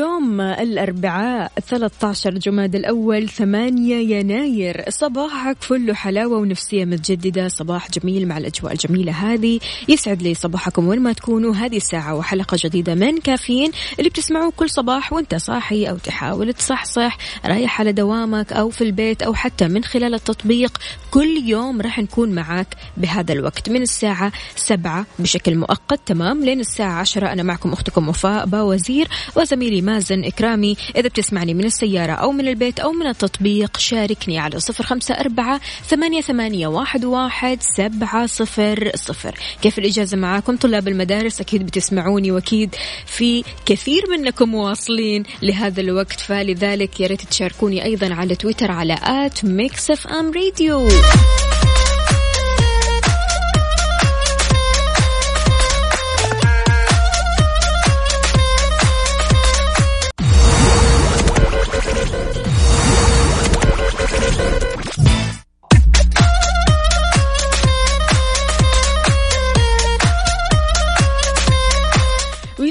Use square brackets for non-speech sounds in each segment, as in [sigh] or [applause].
اليوم الأربعاء 13 جماد الأول 8 يناير. صباحك فل حلاوة ونفسية متجددة. صباح جميل مع الأجواء الجميلة هذه. يسعد لي صباحكم وين ما تكونوا. هذه ساعة وحلقة جديدة من كافيين. اللي بتسمعوه كل صباح وانت صاحي أو تحاول تصحصح رايح على دوامك أو في البيت أو حتى من خلال التطبيق كل يوم راح نكون معك بهذا الوقت. من الساعة 7 بشكل مؤقت تمام لين الساعة 10 أنا معكم أختكم وفاء باوزير وزميلي مازن إكرامي. إذا بتسمعني من السيارة أو من البيت أو من التطبيق شاركني على صفر خمسة أربعة ثمانية, ثمانية واحد, واحد سبعة صفر صفر. كيف الإجازة معاكم؟ طلاب المدارس أكيد بتسمعوني وأكيد في كثير منكم واصلين لهذا الوقت. فلذلك يا ريت تشاركوني أيضا على تويتر على at Mix FM Radio.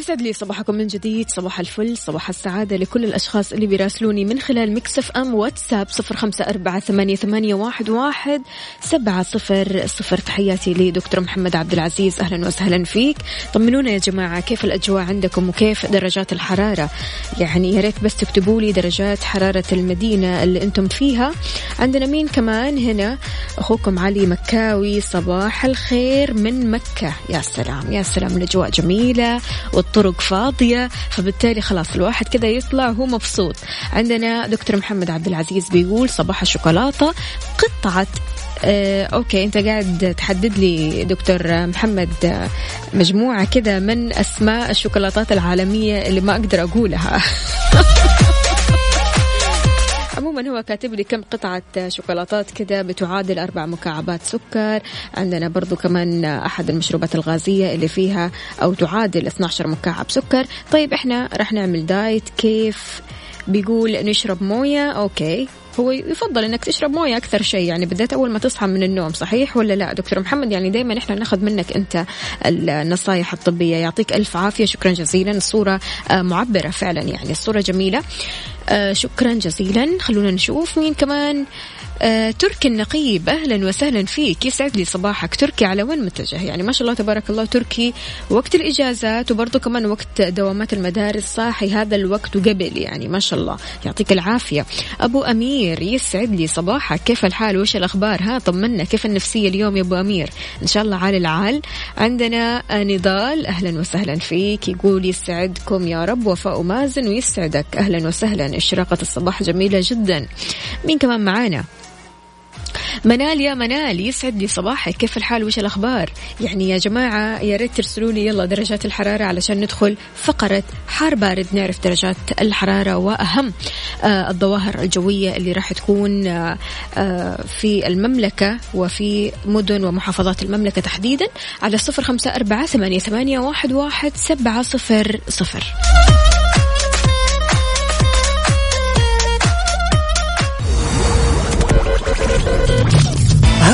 يسعد لي صباحكم من جديد صباح الفل صباح السعادة لكل الأشخاص اللي بيراسلوني من خلال مكسف أم واتساب صفر خمسة أربعة ثمانية, ثمانية واحد, واحد سبعة صفر صفر. تحياتي لدكتور محمد عبد العزيز أهلا وسهلا فيك. طمنونا يا جماعة كيف الأجواء عندكم وكيف درجات الحرارة؟ يعني يا ريت بس تكتبوا لي درجات حرارة المدينة اللي أنتم فيها. عندنا مين كمان هنا؟ أخوكم علي مكاوي صباح الخير من مكة. يا سلام يا سلام الأجواء جميلة والطرق فاضية فبالتالي خلاص الواحد كذا يطلع وهو مبسوط. عندنا دكتور محمد عبد العزيز بيقول صباح الشوكولاتة. قطعة آه، أوكي أنت قاعد تحدد لي دكتور محمد آه، مجموعة كذا من أسماء الشوكولاتات العالمية اللي ما أقدر أقولها. [laughs] عموما هو كاتب لي كم قطعة شوكولاتات كذا بتعادل أربع مكعبات سكر. عندنا برضو كمان أحد المشروبات الغازية اللي فيها أو تعادل 12 مكعب سكر. طيب إحنا راح نعمل diet. كيف؟ بيقول نشرب موية. okay. هو يفضل إنك تشرب موية أكثر شيء. يعني بديت أول ما تصحى من النوم صحيح ولا لا؟ دكتور محمد يعني دائما إحنا نأخذ منك أنت النصائح الطبية. يعطيك ألف عافية. شكرا جزيلا. الصورة آه، معبرة فعلا يعني. الصورة جميلة. شكرا جزيلا. خلونا نشوف مين كمان. آه، تركي النقيب أهلا وسهلا فيك. يسعد لي صباحك. تركي على وين متجه؟ يعني ما شاء الله تبارك الله تركي. وقت الإجازات وبرضه كمان وقت دوامات المدارس. صاحي هذا الوقت وقبل يعني ما شاء الله. يعطيك العافية. أبو أمير يسعد لي صباحك. كيف الحال؟ وش الأخبار؟ ها طمنا. كيف النفسية اليوم يا أبو أمير؟ إن شاء الله عال العال. عندنا نضال أهلا وسهلا فيك. يقول يسعدكم يا رب. وفاء مازن ويسعدك. أهلا وسهلا. إشراقة الصباح جميلة جدا. مين كمان معانا؟ منال يا منال يسعد لي صباحك. كيف الحال؟ وش الأخبار؟ يعني يا جماعة يا ريت ترسلوا لي يلا درجات الحرارة علشان ندخل فقرة حار بارد نعرف درجات الحرارة وأهم آه الظواهر الجوية اللي راح تكون آه آه في المملكة وفي مدن ومحافظات المملكة تحديدا على صفر خمسة أربعة ثمانية, ثمانية واحد, واحد سبعة صفر صفر.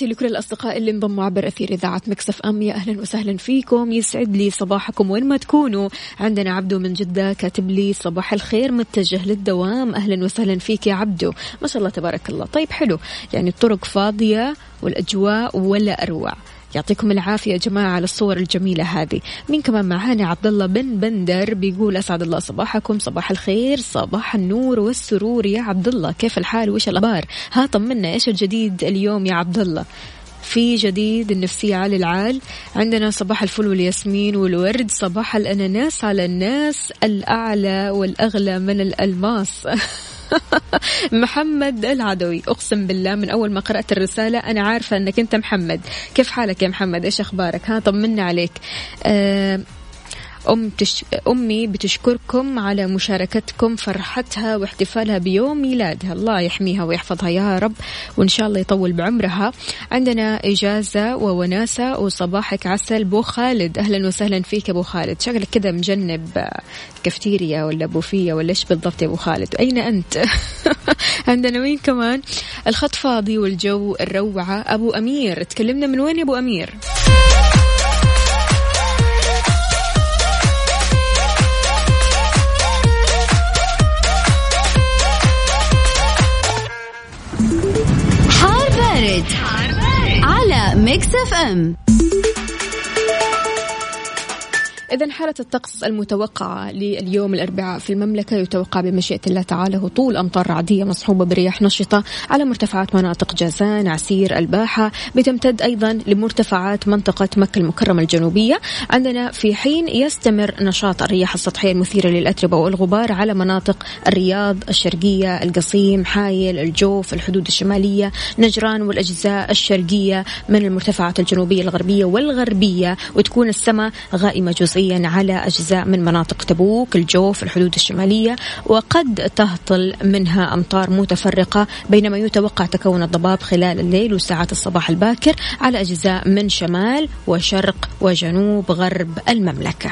تحياتي لكل الأصدقاء اللي انضموا عبر أثير إذاعة مكسف أم. يا أهلا وسهلا فيكم. يسعد لي صباحكم وين ما تكونوا. عندنا عبدو من جدة كاتب لي صباح الخير متجه للدوام. أهلا وسهلا فيك يا عبدو. ما شاء الله تبارك الله. طيب حلو. يعني الطرق فاضية والأجواء ولا أروع. يعطيكم العافية يا جماعة على الصور الجميلة هذه. مين كمان معانا عبد الله بن بندر بيقول أسعد الله صباحكم صباح الخير صباح النور والسرور. يا عبد الله كيف الحال؟ وش الأخبار؟ ها طمنا. إيش الجديد اليوم يا عبد الله في جديد النفسية على العال. عندنا صباح الفل والياسمين والورد صباح الأناناس على الناس الأعلى والأغلى من الألماس. [laughs] [laughs] محمد العدوي. أقسم بالله من أول ما قرأت الرسالة أنا عارفة إنك أنت محمد. كيف حالك يا محمد؟ إيش أخبارك؟ ها طمنا عليك. أه أم تش... أمي بتشكركم على مشاركتكم فرحتها واحتفالها بيوم ميلادها. الله يحميها ويحفظها يا رب وإن شاء الله يطول بعمرها. عندنا إجازة ووناسة وصباحك عسل. بو خالد أهلا وسهلا فيك أبو خالد. شكلك كذا مجنب كافتيريا ولا بوفية ولا إيش بالضبط يا أبو خالد؟ أين أنت؟ [laughs] عندنا مين كمان؟ الخط فاضي والجو الروعة. أبو أمير تكلمنا من وين يا أبو أمير؟ Mix FM إذا حالة الطقس المتوقعة لليوم الأربعاء في المملكة يتوقع بمشيئة الله تعالى هطول أمطار رعدية مصحوبة برياح نشطة على مرتفعات مناطق جازان عسير الباحة. بتمتد أيضا لمرتفعات منطقة مكة المكرمة الجنوبية. عندنا في حين يستمر نشاط الرياح السطحية المثيرة للأتربة والغبار على مناطق الرياض الشرقية القصيم حايل الجوف الحدود الشمالية نجران والأجزاء الشرقية من المرتفعات الجنوبية الغربية والغربية. وتكون السماء غائمة جزئيا جزئيا على أجزاء من مناطق تبوك الجوف الحدود الشمالية وقد تهطل منها أمطار متفرقة بينما يتوقع تكون الضباب خلال الليل وساعات الصباح الباكر على أجزاء من شمال وشرق وجنوب غرب المملكة.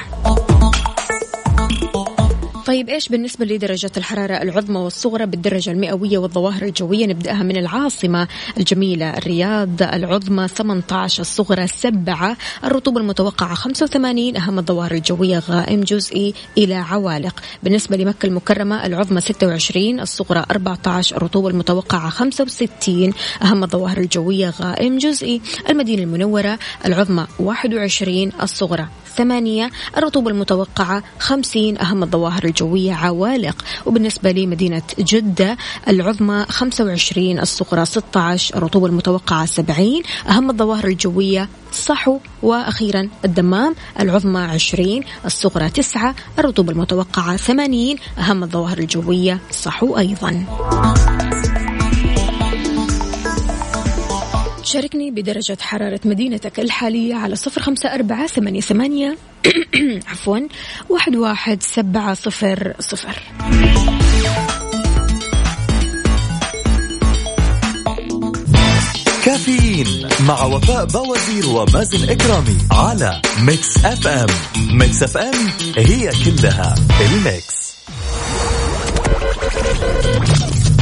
طيب إيش بالنسبة لدرجة الحرارة العظمى والصغرى بالدرجة المئوية والظواهر الجوية؟ نبدأها من العاصمة الجميلة الرياض العظمى 18 الصغرى 7 الرطوبة المتوقعة 85 أهم الظواهر الجوية غائم جزئي إلى عوالق. بالنسبة لمكة المكرمة العظمى 26 الصغرى 14 الرطوبة المتوقعة 65 أهم الظواهر الجوية غائم جزئي المدينة المنورة العظمى 21 الصغرى. ثمانية الرطوبة المتوقعة خمسين أهم الظواهر الجوية عوالق. وبالنسبة لمدينة جدة العظمى 25 الصغرى 16 الرطوبة المتوقعة 70 أهم الظواهر الجوية صحو. وأخيرا الدمام العظمى 20 الصغرى 9 الرطوبة المتوقعة 80 أهم الظواهر الجوية صحو أيضا. شاركني بدرجة حرارة مدينتك الحالية على صفر خمسة أربعة ثمانية, ثمانية. [clears throat] عفوا واحد, واحد سبعة صفر صفر. كافيين مع وفاء بوازير ومازن إكرامي على Mix FM. Mix FM هي كلها ال mix.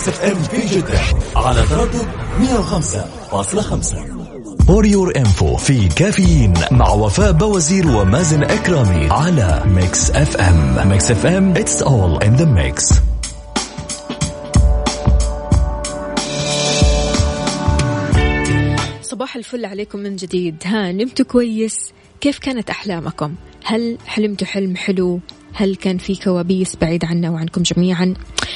Mix FM في جدة على تردد 105.5 for your info في كافيين مع وفاء بوازير ومازن إكرامي على Mix FM Mix FM it's all in the mix صباح الفل عليكم من جديد. ها نمتوا كويس؟ كيف كانت أحلامكم؟ هل حلمتوا حلم حلو؟ هل كان في كوابيس بعيد عنا وعنكم جميعا؟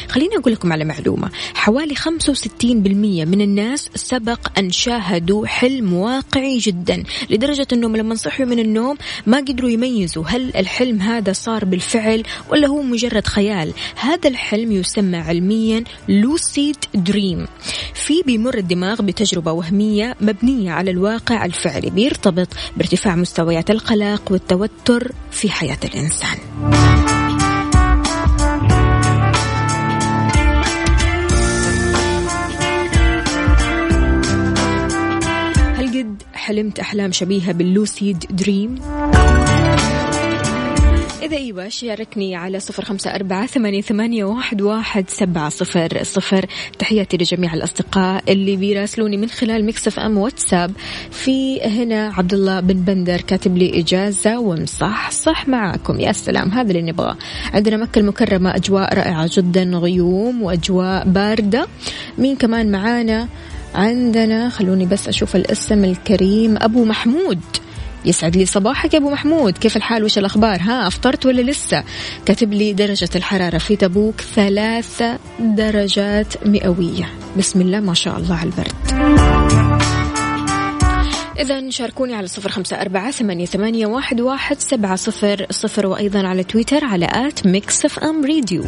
خليني أقول لكم على معلومة. حوالي 65% من الناس سبق أن شاهدوا حلم واقعي جدا لدرجة أنهم لما صحوا من النوم ما قدروا يميزوا هل الحلم هذا صار بالفعل ولا هو مجرد خيال. هذا الحلم يسمى علميا lucid dream في بيمر الدماغ بتجربة وهمية مبنية على الواقع الفعلي بيرتبط بارتفاع مستويات القلق والتوتر في حياة الإنسان. حلمت أحلام شبيهة باللوسيد دريم؟ إذا أيوة شاركني على صفر خمسة أربعة ثمانية, ثمانية واحد, واحد سبعة صفر صفر. تحياتي لجميع الأصدقاء اللي بيراسلوني من خلال مكسف أم واتساب. في هنا عبد الله بن بندر كاتب لي إجازة ومصح صح معاكم. يا سلام هذا اللي نبغاه. عندنا مكة المكرمة أجواء رائعة جدا غيوم وأجواء باردة. مين كمان معانا؟ عندنا خلوني بس أشوف الاسم الكريم. أبو محمود. يسعد لي صباحك يا أبو محمود. كيف الحال؟ وش الأخبار؟ ها أفطرت ولا لسه؟ كاتب لي درجة الحرارة في تبوك ثلاثة درجات مئوية. بسم الله ما شاء الله على البرد إذا شاركوني على صفر خمسة أربعة ثمانية, ثمانية واحد, واحد سبعة صفر صفر وأيضا على تويتر على at Mix FM Radio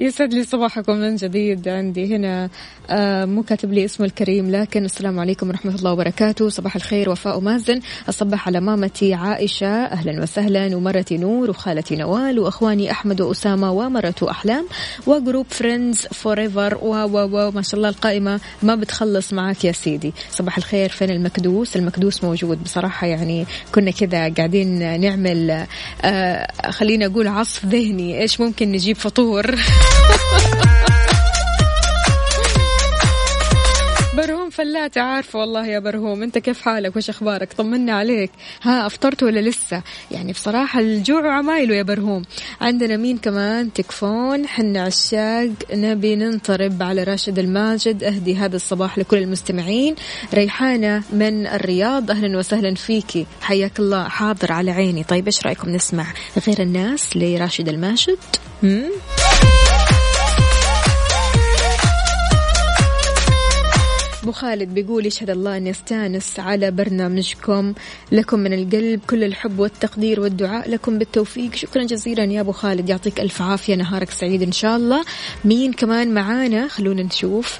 يسعد لي صباحكم من جديد عندي هنا آه مو كاتب لي اسمه الكريم لكن السلام عليكم ورحمة الله وبركاته. صباح الخير وفاء ومازن أصبح على مامتي عائشة. أهلا وسهلا ومرتي نور وخالتي نوال وأخواني أحمد وأسامة ومرته أحلام و group friends forever و و و ما شاء الله القائمة. ما بتخلص معاك يا سيدي. صباح الخير فين المكدوس؟ المكدوس موجود. بصراحة يعني كنا كذا قاعدين نعمل آه خلينا أقول عصف ذهني. إيش ممكن نجيب فطور؟ [laughs] [laughs] برهوم فلاتة عارفة والله يا برهوم. أنت كيف حالك؟ وش أخبارك؟ طمنا عليك. ها أفطرت ولا لسه؟ يعني بصراحة الجوع عمايله يا برهوم. عندنا مين كمان؟ تكفون حنا عشاق. نبي ننطرب على راشد الماجد أهدي هذا الصباح لكل المستمعين. ريحانة من الرياض أهلا وسهلا فيكي حياك الله. حاضر على عيني. طيب إيش رأيكم نسمع غير الناس لراشد الماجد؟ أبو خالد بيقول يشهد الله اني استانس على برنامجكم. لكم من القلب كل الحب والتقدير والدعاء. لكم بالتوفيق. شكرا جزيلا يا أبو خالد. يعطيك ألف عافية. نهارك سعيد إن شاء الله. مين كمان معانا؟ خلونا نشوف.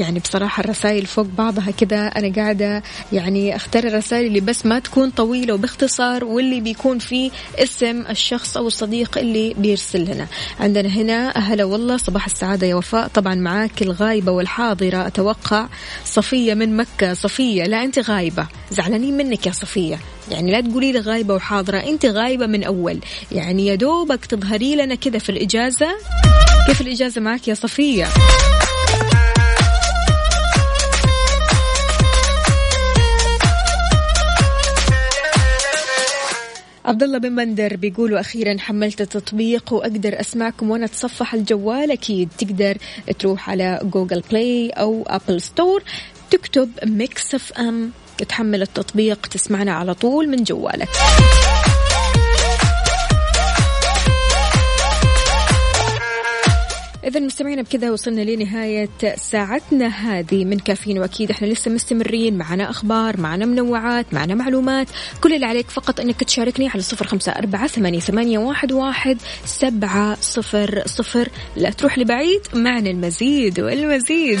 يعني بصراحة الرسائل فوق بعضها كذا أنا قاعدة يعني أختار الرسائل اللي بس ما تكون طويلة وباختصار واللي بيكون فيه اسم الشخص أو الصديق اللي بيرسل لنا. عندنا هنا أهلا والله صباح السعادة يا وفاء. طبعا معاك الغايبة والحاضرة. أتوقع صفية من مكة. صفية لا أنت غايبة. زعلانين منك يا صفية. يعني لا تقولي لي غايبة وحاضرة. أنت غايبة من أول. يعني يا دوبك تظهري لنا كذا في الإجازة. كيف الإجازة معك يا صفية؟ عبد الله بن بندر بيقولوا أخيرا حملت التطبيق وأقدر أسمعكم وأنا اتصفح الجوال. أكيد تقدر تروح على Google Play أو App Store تكتب Mix FM تحمل التطبيق تسمعنا على طول من جوالك. إذا مستمعينا بكذا وصلنا لنهاية ساعتنا هذه. من كافيين وأكيد إحنا لسه مستمرين. معنا أخبار معنا منوعات معنا معلومات. كل اللي عليك فقط أنك تشاركني على صفر خمسة أربعة ثمانية, واحد سبعة صفر صفر. لا تروح لبعيد معنا المزيد والمزيد.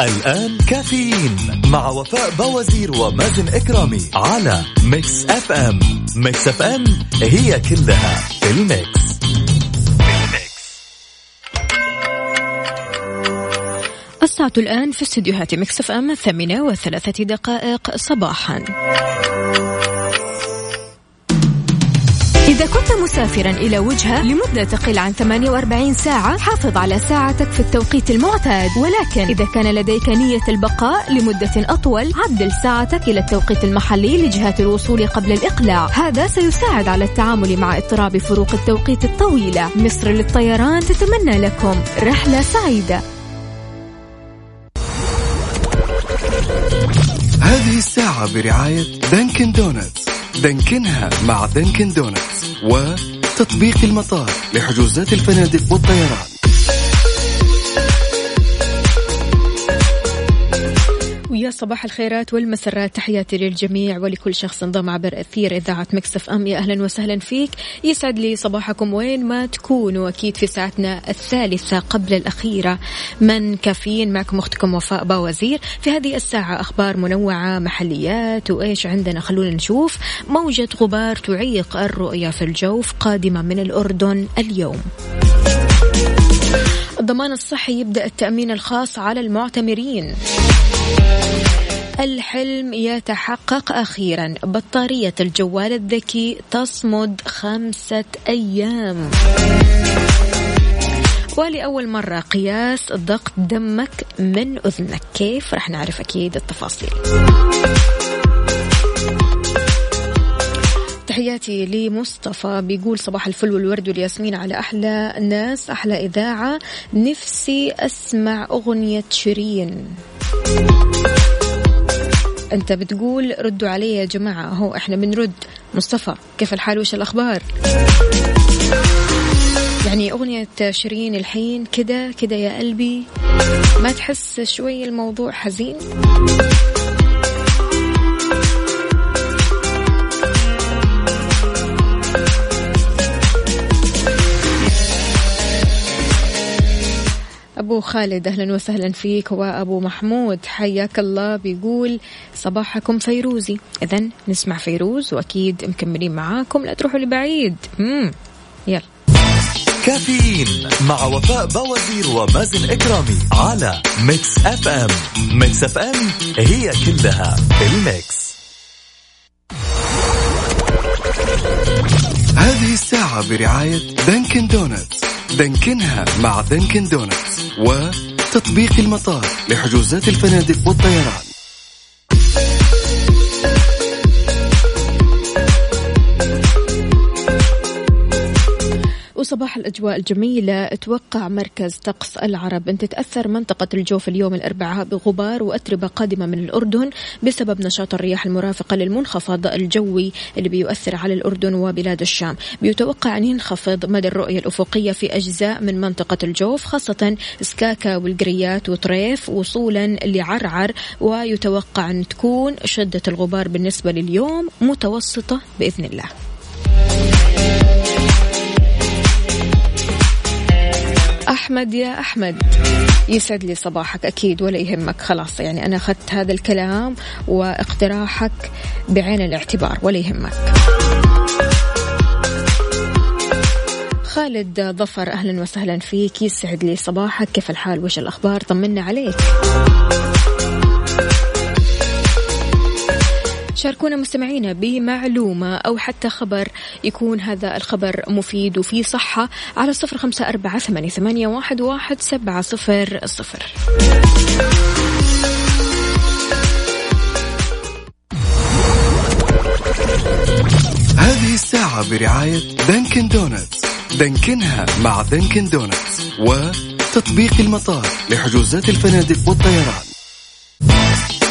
الآن كافيين مع وفاء بوازير ومازن إكرامي على Mix FM. Mix FM هي كلها في ال mix. الساعة الآن في استديوهات Mix FM الثامنة وثلاثة دقائق صباحا. إذا كنت مسافرا إلى وجهة لمدة تقل عن 48 ساعة حافظ على ساعتك في التوقيت المعتاد. ولكن إذا كان لديك نية البقاء لمدة أطول عدل ساعتك إلى التوقيت المحلي لجهة الوصول قبل الإقلاع. هذا سيساعد على التعامل مع اضطراب فروق التوقيت الطويلة. مصر للطيران تتمنى لكم رحلة سعيدة. هذه الساعة برعاية Dunkin' Donuts. Dunkin ها مع Dunkin' Donuts وتطبيق المطار لحجوزات الفنادق والطيران صباح الخيرات والمسرات. تحياتي للجميع ولكل شخص انضم عبر أثير إذاعة Mix FM. يا أهلا وسهلا فيك. يسعد لي صباحكم وين ما تكونوا. أكيد في ساعتنا الثالثة قبل الأخيرة من كافيين. معكم أختكم وفاء باوزير. في هذه الساعة أخبار منوعة محليات وإيش عندنا؟ خلونا نشوف. موجة غبار تعيق الرؤية في الجوف قادمة من الأردن اليوم. الضمان الصحي يبدأ التأمين الخاص على المعتمرين. الحلم يتحقق أخيرا. بطارية الجوال الذكي تصمد خمسة أيام. ولأول مرة قياس ضغط دمك من أذنك. كيف؟ رح نعرف أكيد التفاصيل. تحياتي لمصطفى. بيقول صباح الفل والورد والياسمين على أحلى ناس أحلى إذاعة. نفسي أسمع أغنية شيرين. أنت بتقول ردوا علي يا جماعة هو إحنا بنرد. مصطفى كيف الحال؟ وش الأخبار؟ يعني أغنية شيرين الحين كده كده يا قلبي. ما تحس شوي الموضوع حزين؟ أبو خالد أهلا وسهلا فيك. وأبو محمود حياك الله بيقول صباحكم فيروزي. إذا نسمع فيروز وأكيد مكملين معاكم. لا تروحوا لبعيد. مم. يلا. كافيين مع وفاء بوازير ومازن إكرامي على Mix FM. Mix FM هي كلها ال mix. هذه الساعة برعاية Dunkin' Donuts. Dunkin ها مع Dunkin' Donuts. وتطبيق المطار لحجوزات الفنادق والطيران. وصباح الأجواء الجميلة. أتوقع مركز طقس العرب. أن تتأثر منطقة الجوف اليوم الأربعاء بغبار وأتربة قادمة من الأردن بسبب نشاط الرياح المرافقة للمنخفض الجوي اللي بيؤثر على الأردن وبلاد الشام. بيتوقع أن ينخفض مدى الرؤية الأفقية في أجزاء من منطقة الجوف خاصة سكاكا والقريات وطريف وصولا لعرعر. ويتوقع أن تكون شدة الغبار بالنسبة لليوم متوسطة بإذن الله. أحمد يا أحمد. يسعد لي صباحك أكيد ولا يهمك. خلاص يعني أنا أخذت هذا الكلام واقتراحك بعين الاعتبار ولا يهمك. خالد ظفر أهلا وسهلا فيك. يسعد لي صباحك. كيف الحال؟ وش الأخبار؟ طمنا عليك. شاركونا مستمعينا بمعلومة أو حتى خبر يكون هذا الخبر مفيد وفيه صحة على صفر خمسة أربعة ثمانية واحد, واحد سبعة صفر صفر. هذه الساعة برعاية Dunkin' Donuts. Dunkin ها مع Dunkin' Donuts وتطبيق المطار لحجوزات الفنادق والطيران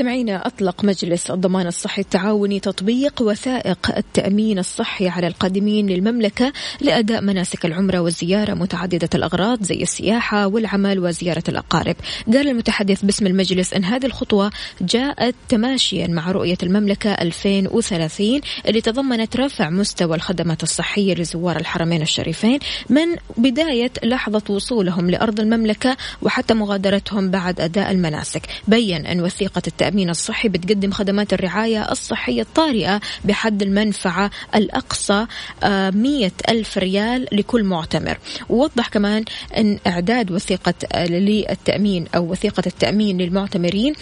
مستمعينا أطلق مجلس الضمان الصحي التعاوني تطبيق وثائق التأمين الصحي على القادمين للمملكة لأداء مناسك العمرة والزيارة متعددة الأغراض زي السياحة والعمل وزيارة الأقارب. قال المتحدث باسم المجلس أن هذه الخطوة جاءت تماشيا مع رؤية المملكة 2030 اللي تضمنت رفع مستوى الخدمات الصحية لزوار الحرمين الشريفين من بداية لحظة وصولهم لأرض المملكة وحتى مغادرتهم بعد أداء المناسك. بين أن وثيقة التأمين الصحي بتقدم خدمات الرعاية الصحية الطارئة بحد المنفعة الأقصى آه، مية ألف ريال لكل معتمر. ووضح كمان أن إعداد وثيقة آه، للتأمين أو وثيقة التأمين للمعتمرين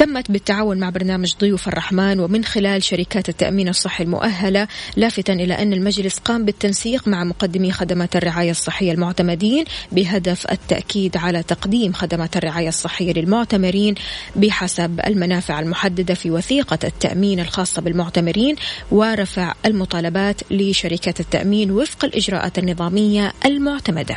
تمت بالتعاون مع برنامج ضيوف الرحمن ومن خلال شركات التأمين الصحي المؤهلة لافتا إلى أن المجلس قام بالتنسيق مع مقدمي خدمات الرعاية الصحية المعتمدين بهدف التأكيد على تقديم خدمات الرعاية الصحية للمعتمرين بحسب المنافع المحددة في وثيقة التأمين الخاصة بالمعتمرين ورفع المطالبات لشركات التأمين وفق الإجراءات النظامية المعتمدة.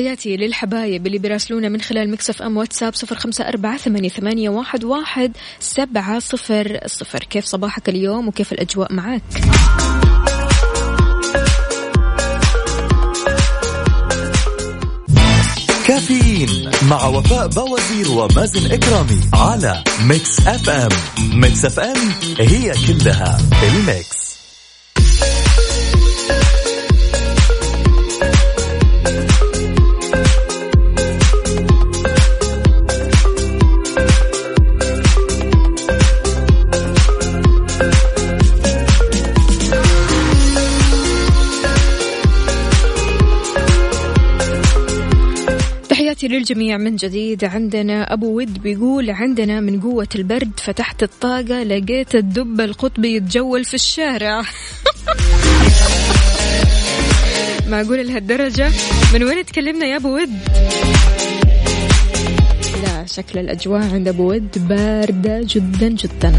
تحياتي للحبايب اللي بيراسلونا من خلال مكسف ام واتساب صفر خمسة أربعة ثمانية, ثمانية واحد, واحد سبعة صفر صفر. كيف صباحك اليوم وكيف الأجواء معك؟ كافيين مع وفاء بوازير ومازن إكرامي على Mix FM. Mix FM هي كلها ال mix. للجميع من جديد. عندنا أبو ود بيقول عندنا من قوة البرد فتحت الطاقة لقيت الدب القطبي يتجول في الشارع. [laughs] معقول لهالدرجة. من وين تكلمنا يا أبو ود؟ لا شكل الأجواء عند أبو ود باردة جدا جدا.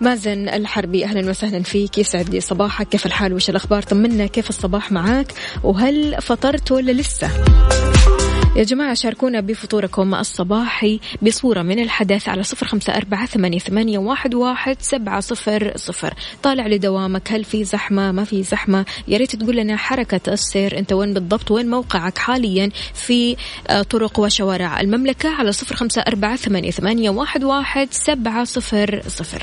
مازن الحربي أهلا وسهلا فيك. يسعد لي صباحك. كيف الحال؟ وش الأخبار؟ طمنا. كيف الصباح معاك؟ وهل فطرت ولا لسه؟ يا جماعة شاركونا بفطوركم الصباحي بصورة من الحدث على صفر خمسة أربعة ثمانية, واحد, واحد سبعة صفر صفر. طالع لدوامك هل في زحمة؟ ما في زحمة. يا ريت تقول لنا حركة السير. أنت وين بالضبط؟ وين موقعك حاليا في آه، طرق وشوارع المملكة؟ على صفر خمسة أربعة ثمانية, واحد سبعة صفر صفر.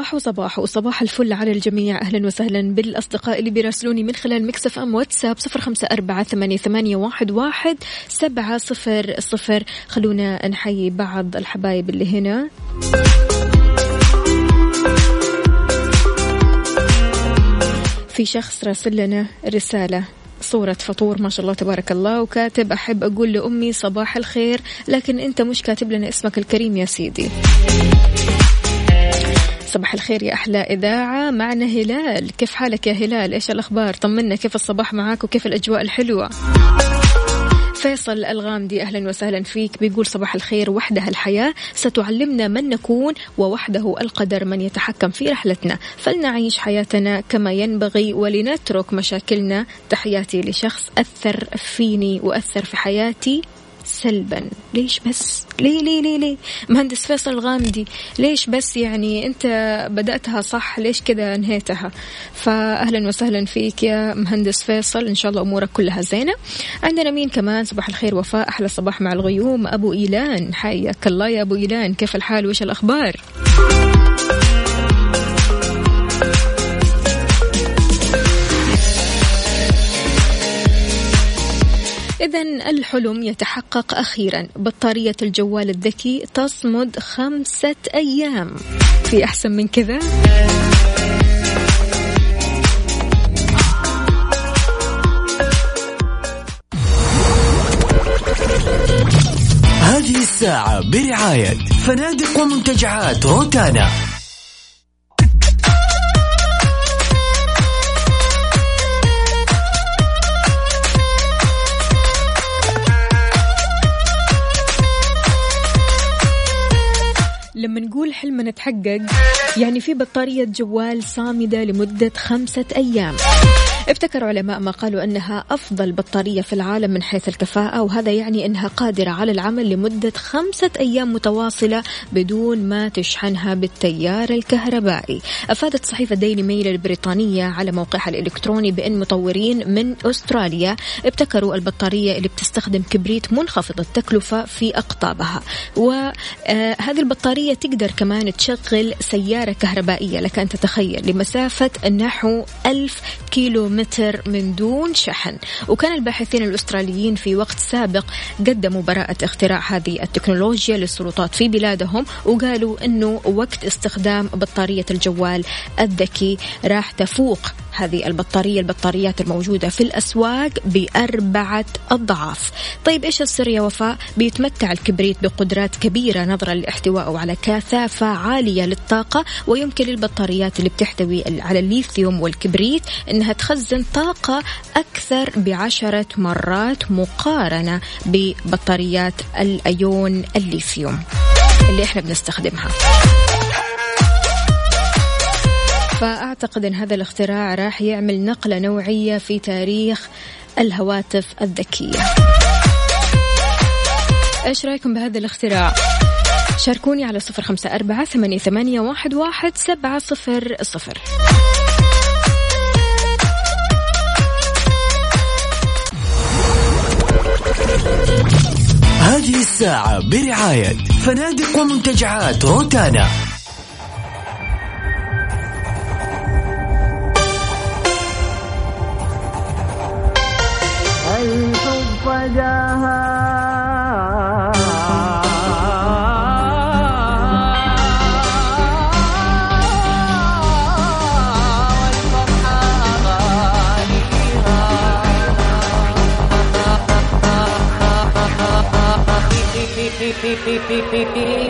صباح وصباح وصباح الفل على الجميع. أهلا وسهلا بالأصدقاء اللي بيراسلوني من خلال مكسف أم واتساب صفر خمسة أربعة ثمانية, واحد سبعة صفر صفر. خلونا نحيي بعض الحبايب اللي هنا. في شخص راسل لنا رسالة صورة فطور ما شاء الله تبارك الله وكاتب أحب أقول لأمي صباح الخير لكن أنت مش كاتب لنا اسمك الكريم يا سيدي. صباح الخير يا أحلى إذاعة. معنا هلال. كيف حالك يا هلال؟ إيش الأخبار؟ طمنا. كيف الصباح معاك وكيف الأجواء الحلوة؟ فيصل الغامدي أهلا وسهلا فيك. بيقول صباح الخير وحدها الحياة. ستعلمنا من نكون ووحده القدر من يتحكم في رحلتنا. فلنعيش حياتنا كما ينبغي ولنترك مشاكلنا. تحياتي لشخص أثر فيني وأثر في حياتي. سلبا. ليش بس؟ ليه ليه ليه ليه؟ مهندس فيصل الغامدي ليش بس يعني أنت بدأتها صح؟ ليش كذا انهيتها؟ فأهلا وسهلا فيك يا مهندس فيصل. إن شاء الله أمورك كلها زينة. عندنا مين كمان؟ صباح الخير وفاء. أحلى صباح مع الغيوم. أبو إيلان حياك الله يا أبو إيلان. كيف الحال؟ وإيش الأخبار؟ إذا الحلم يتحقق أخيرا. بطارية الجوال الذكي تصمد خمسة أيام. في أحسن من كذا؟ هذه الساعة برعاية فنادق ومنتجعات روتانا. لما نقول حلمنا تحقق يعني في بطارية جوال صامدة لمدة خمسة أيام. ابتكر علماء ما قالوا أنها أفضل بطارية في العالم من حيث الكفاءة وهذا يعني أنها قادرة على العمل لمدة خمسة أيام متواصلة بدون ما تشحنها بالتيار الكهربائي. أفادت صحيفة ديلي ميل البريطانية على موقعها الإلكتروني بأن مطورين من أستراليا ابتكروا البطارية اللي بتستخدم كبريت منخفض التكلفة في أقطابها. وهذه البطارية تقدر كمان تشغل سيارة كهربائية لك أن تتخيل لمسافة نحو ألف كيلو متر من دون شحن. وكان الباحثين الأستراليين في وقت سابق قدموا براءة اختراع هذه التكنولوجيا للسلطات في بلادهم وقالوا أنه وقت استخدام بطارية الجوال الذكي راح تفوق هذه البطارية البطاريات الموجودة في الأسواق بأربعة أضعاف. طيب إيش السر يا وفاء؟ بيتمتع الكبريت بقدرات كبيرة نظرا لاحتوائه على كثافة عالية للطاقة ويمكن للبطاريات اللي بتحتوي على الليثيوم والكبريت أنها تخزن طاقة أكثر بعشرة مرات مقارنة ببطاريات الأيون الليثيوم اللي إحنا بنستخدمها. فأعتقد أن هذا الاختراع راح يعمل نقلة نوعية في تاريخ الهواتف الذكية. إيش رأيكم بهذا الاختراع؟ شاركوني على صفر خمسة أربعة ثمانية, واحد سبعة صفر صفر. هذه الساعة برعاية فنادق ومنتجعات روتانا. الحب فجاها الحب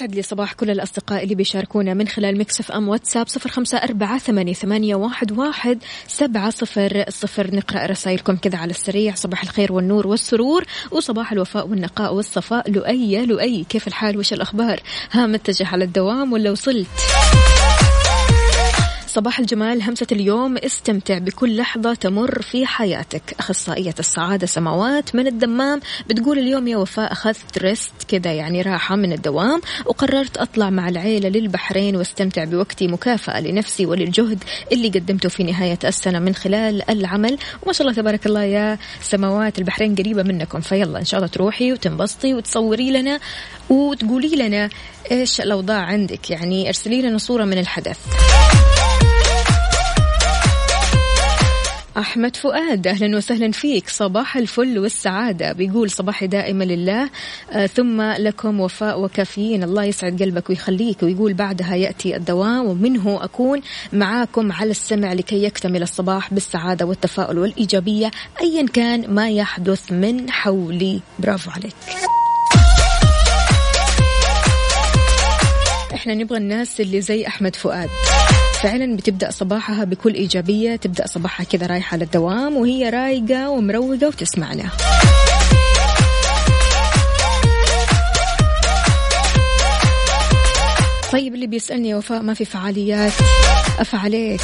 ويسعد لي صباح كل الأصدقاء اللي بيشاركونا من خلال Mix FM واتساب صفر خمسة أربعة ثمانية, واحد سبعة صفر صفر. نقرأ رسائلكم كذا على السريع. صباح الخير والنور والسرور وصباح الوفاء والنقاء والصفاء. لؤي يا لؤي كيف الحال؟ وش الأخبار؟ ها متجه على الدوام ولا وصلت؟ صباح الجمال همسة اليوم استمتع بكل لحظة تمر في حياتك. أخصائية السعادة سماوات من الدمام بتقول اليوم يا وفاء أخذت ريست كذا يعني راحة من الدوام وقررت أطلع مع العيلة للبحرين واستمتع بوقتي مكافأة لنفسي وللجهد اللي قدمته في نهاية السنة من خلال العمل. وما شاء الله تبارك الله يا سماوات البحرين قريبة منكم. فيلا إن شاء الله تروحي وتنبسطي وتصوري لنا وتقولي لنا إيش الأوضاع عندك؟ يعني ارسلي لنا صورة من الحدث. أحمد فؤاد أهلا وسهلا فيك. صباح الفل والسعادة. بيقول صباحي دائما لله آه ثم لكم وفاء وكافيين. الله يسعد قلبك ويخليك. ويقول بعدها يأتي الدوام ومنه أكون معاكم على السمع لكي يكتمل الصباح بالسعادة والتفاؤل والإيجابية أيا كان ما يحدث من حولي. برافو عليك. إحنا نبغى الناس اللي زي أحمد فؤاد. فعلا بتبدأ صباحها بكل إيجابية تبدأ صباحها كذا رايحة للدوام وهي رايقة ومروقة وتسمعنا طيب اللي بيسألني وفاء ما في فعاليات؟ أفعليك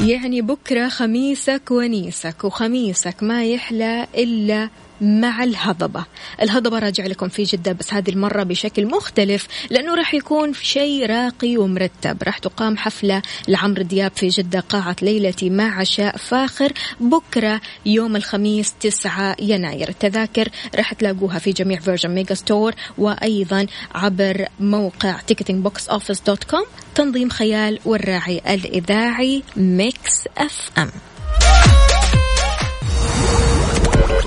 يعني بكرة خميسك ونيسك وخميسك ما يحلى إلا مع الهضبة. الهضبة راجع لكم في جدة بس هذه المرة بشكل مختلف لأنه راح يكون شيء راقي ومرتب. راح تقام حفلة لعمرو دياب في جدة قاعة ليلتي مع عشاء فاخر. بكرة يوم الخميس 9 يناير. التذاكر راح تلاقوها في جميع Virgin Megastore وأيضا عبر موقع Ticketing Box Office dot com تنظيم خيال والراعي الإذاعي Mix FM.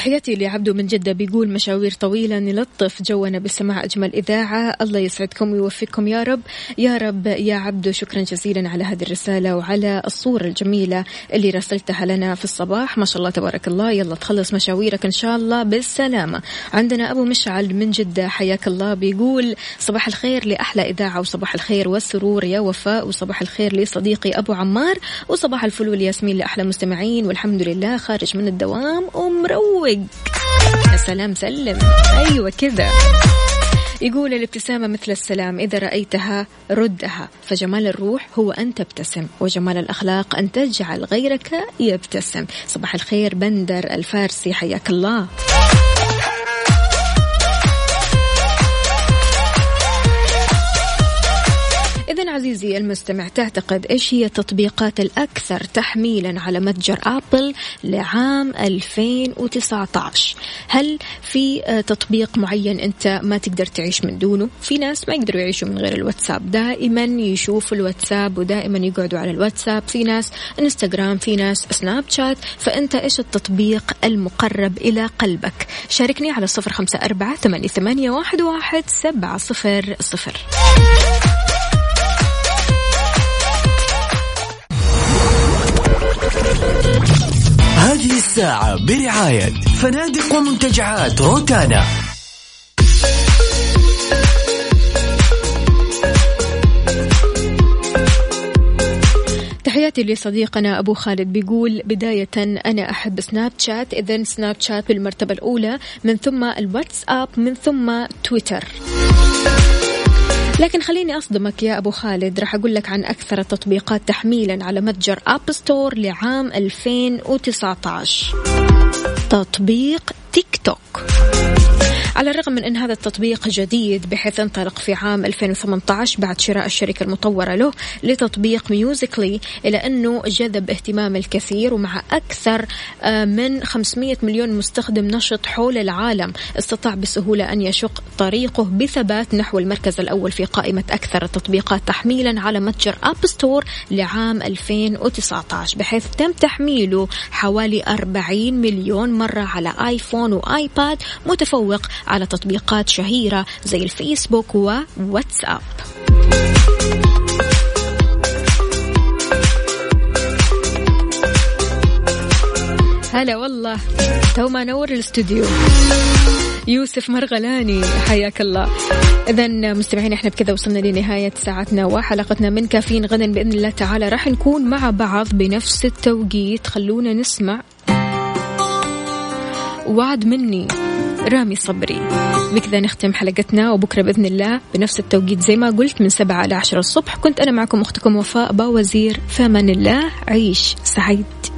تحياتي لعبدو من جدة بيقول مشاوير طويلة نلطف جونا بسماع أجمل إذاعة. الله يسعدكم ويوفقكم يا رب. يا رب يا عبدو شكرا جزيلا على هذه الرسالة وعلى الصورة الجميلة اللي رسلتها لنا في الصباح. ما شاء الله تبارك الله. يلا تخلص مشاويرك إن شاء الله بالسلامة. عندنا أبو مشعل من جدة حياك الله بيقول صباح الخير لأحلى إذاعة وصباح الخير والسرور يا وفاء وصباح الخير لصديقي أبو عمار وصباح الفل والياسمين لأحلى مستمعين والحمد لله خارج من الدوام ومروق. يا سلام سلم. أيوة كذا. يقول الابتسامة مثل السلام إذا رأيتها ردها. فجمال الروح هو أن تبتسم وجمال الأخلاق أن تجعل غيرك يبتسم. صباح الخير بندر الفارسي حياك الله. إذا عزيزي المستمع تعتقد إيش هي التطبيقات الأكثر تحميلا على متجر أبل لعام 2019 هل في تطبيق معين أنت ما تقدر تعيش من دونه؟ في ناس ما يقدروا يعيشوا من غير الواتساب دائما يشوفوا الواتساب ودائما يقعدوا على الواتساب. في ناس إنستغرام في ناس سناب شات. فأنت إيش التطبيق المقرب إلى قلبك؟ شاركني على صفر خمسة أربعة ثمانية واحد واحد سبعة صفر صفر. هذه الساعة برعاية فنادق ومنتجعات روتانا. تحياتي لصديقنا أبو خالد بيقول بداية أنا أحب سناب شات إذن سناب شات بالمرتبة الأولى من ثم الواتساب من ثم تويتر. لكن خليني أصدمك يا أبو خالد. راح أقول لك عن أكثر التطبيقات تحميلا على متجر App Store لعام 2019 تطبيق تيك توك. على الرغم من أن هذا التطبيق جديد بحيث انطلق في عام 2018 بعد شراء الشركة المطورة له لتطبيق Musical.ly إلا أنه جذب اهتمام الكثير ومع أكثر آه، من 500 مليون مستخدم نشط حول العالم. استطاع بسهولة أن يشق طريقه بثبات نحو المركز الأول في قائمة أكثر التطبيقات تحميلا على متجر App Store لعام 2019 بحيث تم تحميله حوالي 40 مليون مرة على آيفون وآيباد متفوق على تطبيقات شهيرة زي الفيسبوك وواتساب. هلا والله تو ما نور الاستوديو يوسف مرغلاني حياك الله. اذا مستمعين إحنا بكذا وصلنا لنهاية ساعتنا وحلقتنا من كافيين غدا بإذن الله تعالى. راح نكون مع بعض بنفس التوقيت. خلونا نسمع. وعد مني. رامي صبري. بكذا نختم حلقتنا وبكرة بإذن الله بنفس التوقيت زي ما قلت من سبعة إلى عشرة الصبح. كنت أنا معكم أختكم وفاء باوزير فمن الله. عيش سعيد.